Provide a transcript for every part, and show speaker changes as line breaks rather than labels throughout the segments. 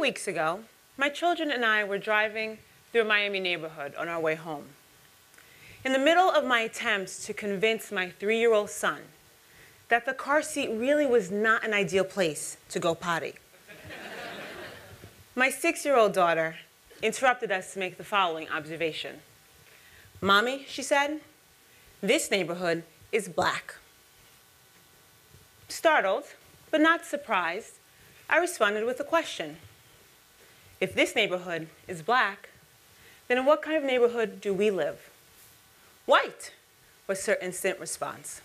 weeks ago, my children and I were driving through a Miami neighborhood on our way home. In the middle of my attempts to convince my three-year-old son that the car seat really was not an ideal place to go potty, my six-year-old daughter interrupted us to make the following observation. Mommy, she said, this neighborhood is black. Startled, but not surprised, I responded with a question. If this neighborhood is black, then in what kind of neighborhood do we live? White, was her instant response.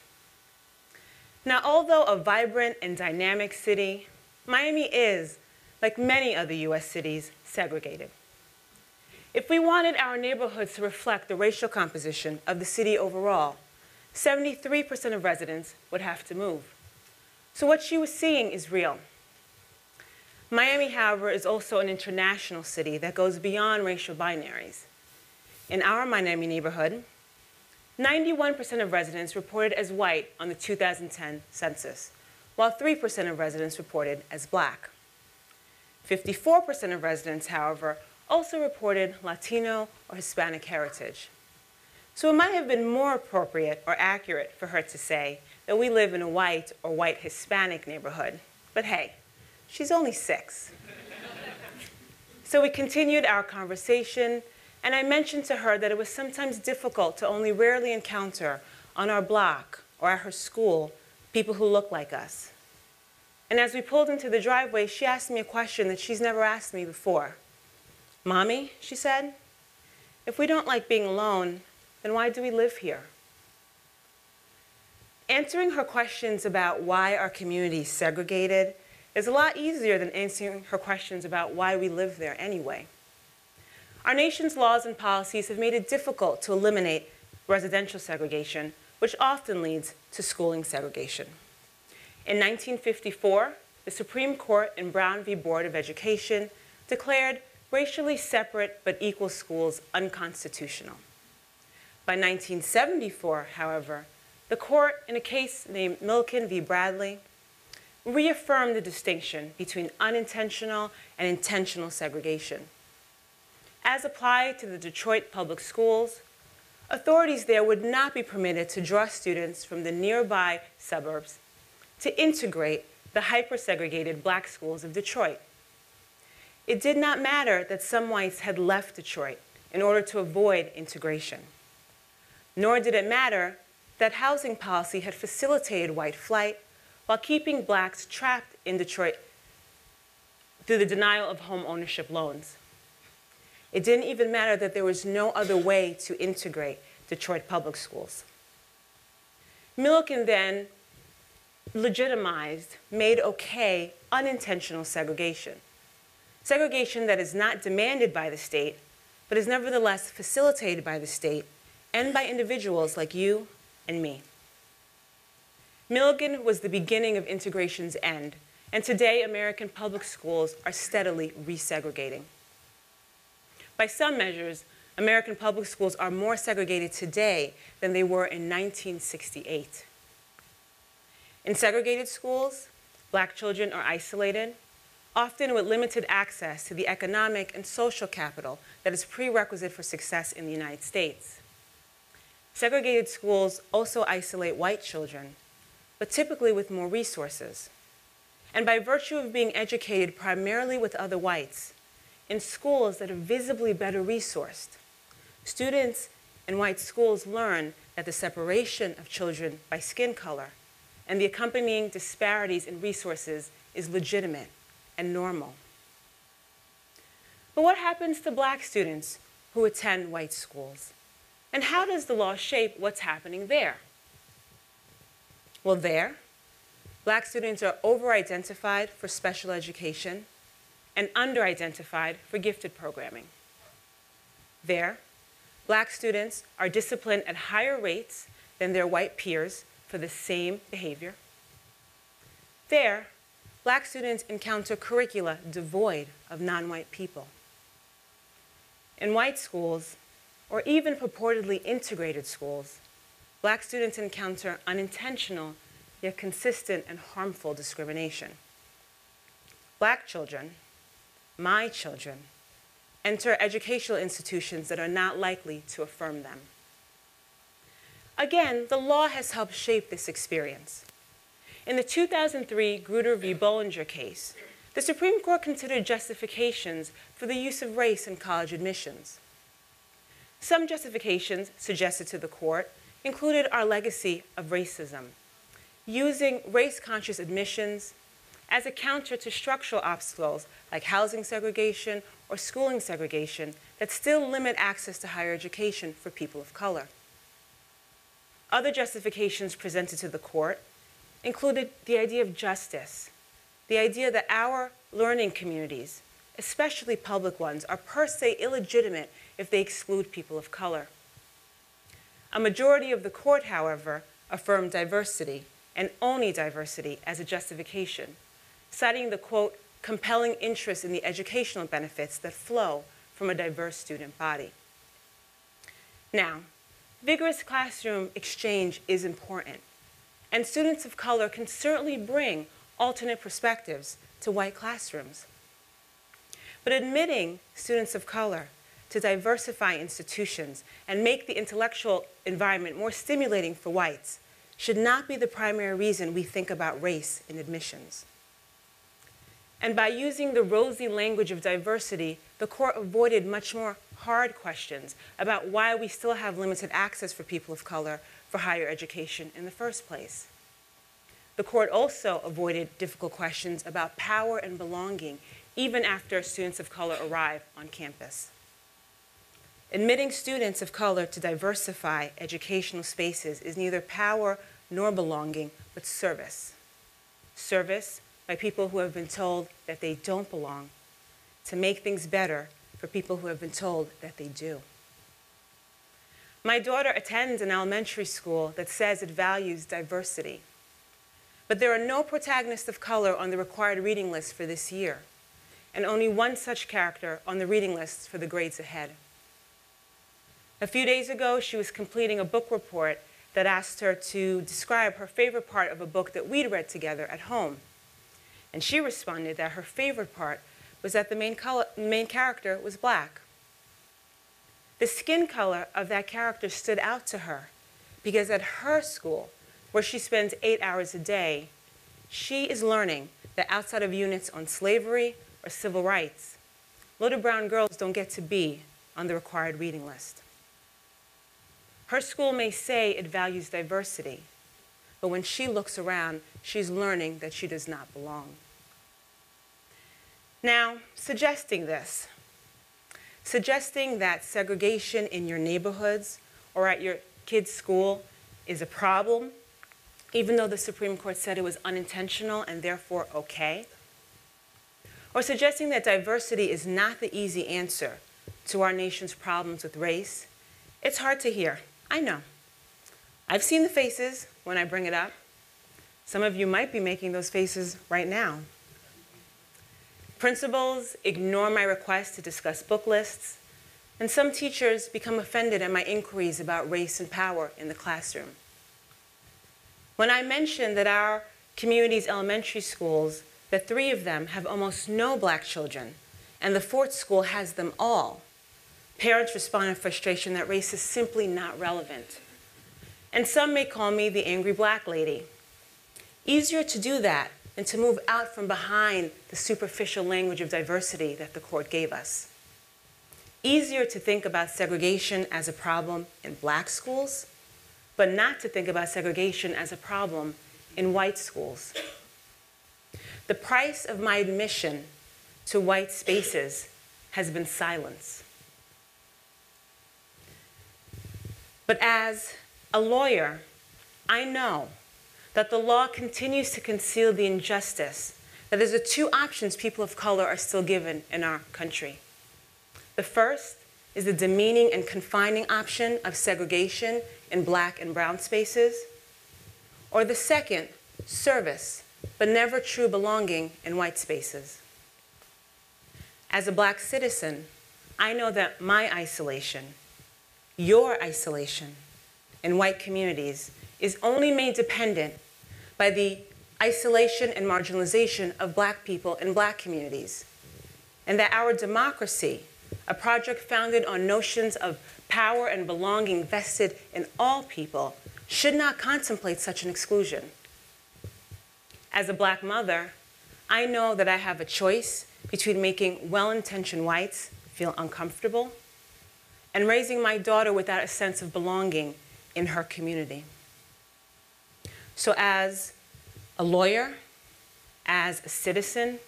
Now, although a vibrant and dynamic city, Miami is, like many other US cities, segregated. If we wanted our neighborhoods to reflect the racial composition of the city overall, 73% of residents would have to move. So what she was seeing is real. Miami, however, is also an international city that goes beyond racial binaries. In our Miami neighborhood, 91% of residents reported as white on the 2010 census, while 3% of residents reported as black. 54% of residents, however, also reported Latino or Hispanic heritage. So it might have been more appropriate or accurate for her to say that we live in a white or white Hispanic neighborhood. But hey, she's only six. so we continued our conversation, and I mentioned to her that it was sometimes difficult to only rarely encounter on our block or at her school people who look like us. And as we pulled into the driveway, she asked me a question that she's never asked me before. Mommy, she said, if we don't like being alone, then why do we live here? Answering her questions about why our community is segregated is a lot easier than answering her questions about why we live there anyway. Our nation's laws and policies have made it difficult to eliminate residential segregation, which often leads to schooling segregation. In 1954, the Supreme Court in Brown v. Board of Education declared racially separate but equal schools unconstitutional. By 1974, however, the court, in a case named Milliken v. Bradley, reaffirmed the distinction between unintentional and intentional segregation. As applied to the Detroit public schools, authorities there would not be permitted to draw students from the nearby suburbs to integrate the hyper-segregated black schools of Detroit. It did not matter that some whites had left Detroit in order to avoid integration. Nor did it matter that housing policy had facilitated white flight while keeping blacks trapped in Detroit through the denial of home ownership loans. It didn't even matter that there was no other way to integrate Detroit public schools. Milliken then legitimized, made okay, unintentional segregation. Segregation that is not demanded by the state, but is nevertheless facilitated by the state and by individuals like you and me. Milliken was the beginning of integration's end, and today American public schools are steadily resegregating. By some measures, American public schools are more segregated today than they were in 1968. In segregated schools, black children are isolated, often with limited access to the economic and social capital that is prerequisite for success in the United States. Segregated schools also isolate white children, but typically with more resources. And by virtue of being educated primarily with other whites, in schools that are visibly better resourced, students in white schools learn that the separation of children by skin color and the accompanying disparities in resources is legitimate and normal. But what happens to black students who attend white schools? And how does the law shape what's happening there? Well, there, black students are over-identified for special education and under-identified for gifted programming. There, black students are disciplined at higher rates than their white peers for the same behavior. There, black students encounter curricula devoid of non-white people. In white schools, or even purportedly integrated schools, black students encounter unintentional yet consistent and harmful discrimination. Black children, my children, enter educational institutions that are not likely to affirm them. Again, the law has helped shape this experience. In the 2003 Grutter v. Bollinger case, the Supreme Court considered justifications for the use of race in college admissions. Some justifications suggested to the court included our legacy of racism, using race-conscious admissions as a counter to structural obstacles like housing segregation or schooling segregation that still limit access to higher education for people of color. Other justifications presented to the court included the idea of justice, the idea that our learning communities, especially public ones, are per se illegitimate if they exclude people of color. A majority of the court, however, affirmed diversity and only diversity as a justification, citing the quote, compelling interest in the educational benefits that flow from a diverse student body. Now, vigorous classroom exchange is important, and students of color can certainly bring alternate perspectives to white classrooms. But admitting students of color to diversify institutions and make the intellectual environment more stimulating for whites should not be the primary reason we think about race in admissions. And by using the rosy language of diversity, the court avoided much more hard questions about why we still have limited access for people of color for higher education in the first place. The court also avoided difficult questions about power and belonging even after students of color arrive on campus. Admitting students of color to diversify educational spaces is neither power nor belonging, but service. Service by people who have been told that they don't belong, to make things better for people who have been told that they do. My daughter attends an elementary school that says it values diversity. But there are no protagonists of color on the required reading list for this year, and only one such character on the reading list for the grades ahead. A few days ago, she was completing a book report that asked her to describe her favorite part of a book that we'd read together at home. And she responded that her favorite part was that the main, color, main character was black. The skin color of that character stood out to her because at her school, where she spends eight hours a day, she is learning that outside of units on slavery or civil rights, little brown girls don't get to be on the required reading list. Her school may say it values diversity, but when she looks around, she's learning that she does not belong. Now, suggesting this, suggesting that segregation in your neighborhoods or at your kid's school is a problem, even though the Supreme Court said it was unintentional and therefore okay, or suggesting that diversity is not the easy answer to our nation's problems with race, it's hard to hear. I know. I've seen the faces when I bring it up. Some of you might be making those faces right now. Principals ignore my request to discuss book lists, and some teachers become offended at my inquiries about race and power in the classroom. When I mention that our community's elementary schools, that three of them have almost no black children, and the fourth school has them all, parents respond in frustration that race is simply not relevant. And some may call me the angry black lady. Easier to do that and to move out from behind the superficial language of diversity that the court gave us. Easier to think about segregation as a problem in black schools, but not to think about segregation as a problem in white schools. The price of my admission to white spaces has been silence. But as a lawyer, I know that the law continues to conceal the injustice that is the two options people of color are still given in our country. The first is the demeaning and confining option of segregation in black and brown spaces, or the second, service, but never true belonging in white spaces. As a black citizen, I know that my isolation, your isolation in white communities is only made dependent by the isolation and marginalization of black people in black communities. and that our democracy, a project founded on notions of power and belonging vested in all people, should not contemplate such an exclusion. As a black mother, I know that I have a choice between making well intentioned whites feel uncomfortable and raising my daughter without a sense of belonging in her community. So, as a lawyer, as a citizen,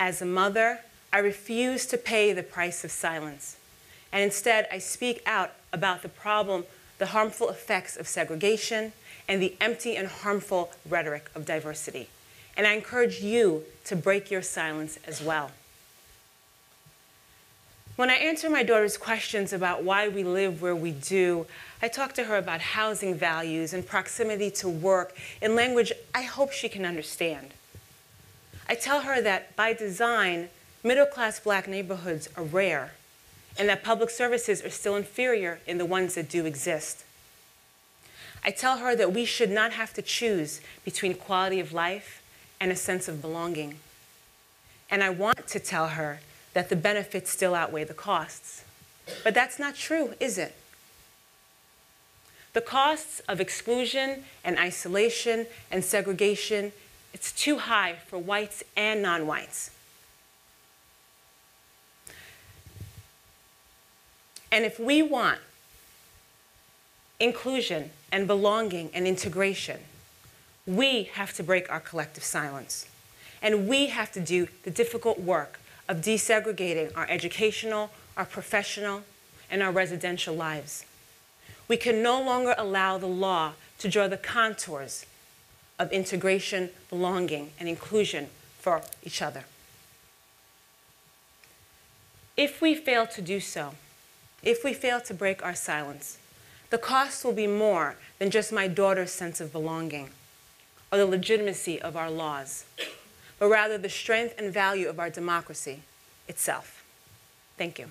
as a mother, I refuse to pay the price of silence. And instead, I speak out about the problem, the harmful effects of segregation, and the empty and harmful rhetoric of diversity. And I encourage you to break your silence as well. When I answer my daughter's questions about why we live where we do, I talk to her about housing values and proximity to work in language I hope she can understand. I tell her that by design, middle class black neighborhoods are rare and that public services are still inferior in the ones that do exist. I tell her that we should not have to choose between quality of life and a sense of belonging. And I want to tell her that the benefits still outweigh the costs. But that's not true, is it? The costs of exclusion and isolation and segregation, it's too high for whites and non-whites. And if we want inclusion and belonging and integration, we have to break our collective silence. And we have to do the difficult work of desegregating our educational, our professional, and our residential lives. We can no longer allow the law to draw the contours of integration, belonging, and inclusion for each other. If we fail to do so, if we fail to break our silence, the cost will be more than just my daughter's sense of belonging or the legitimacy of our laws but rather the strength and value of our democracy itself. Thank you.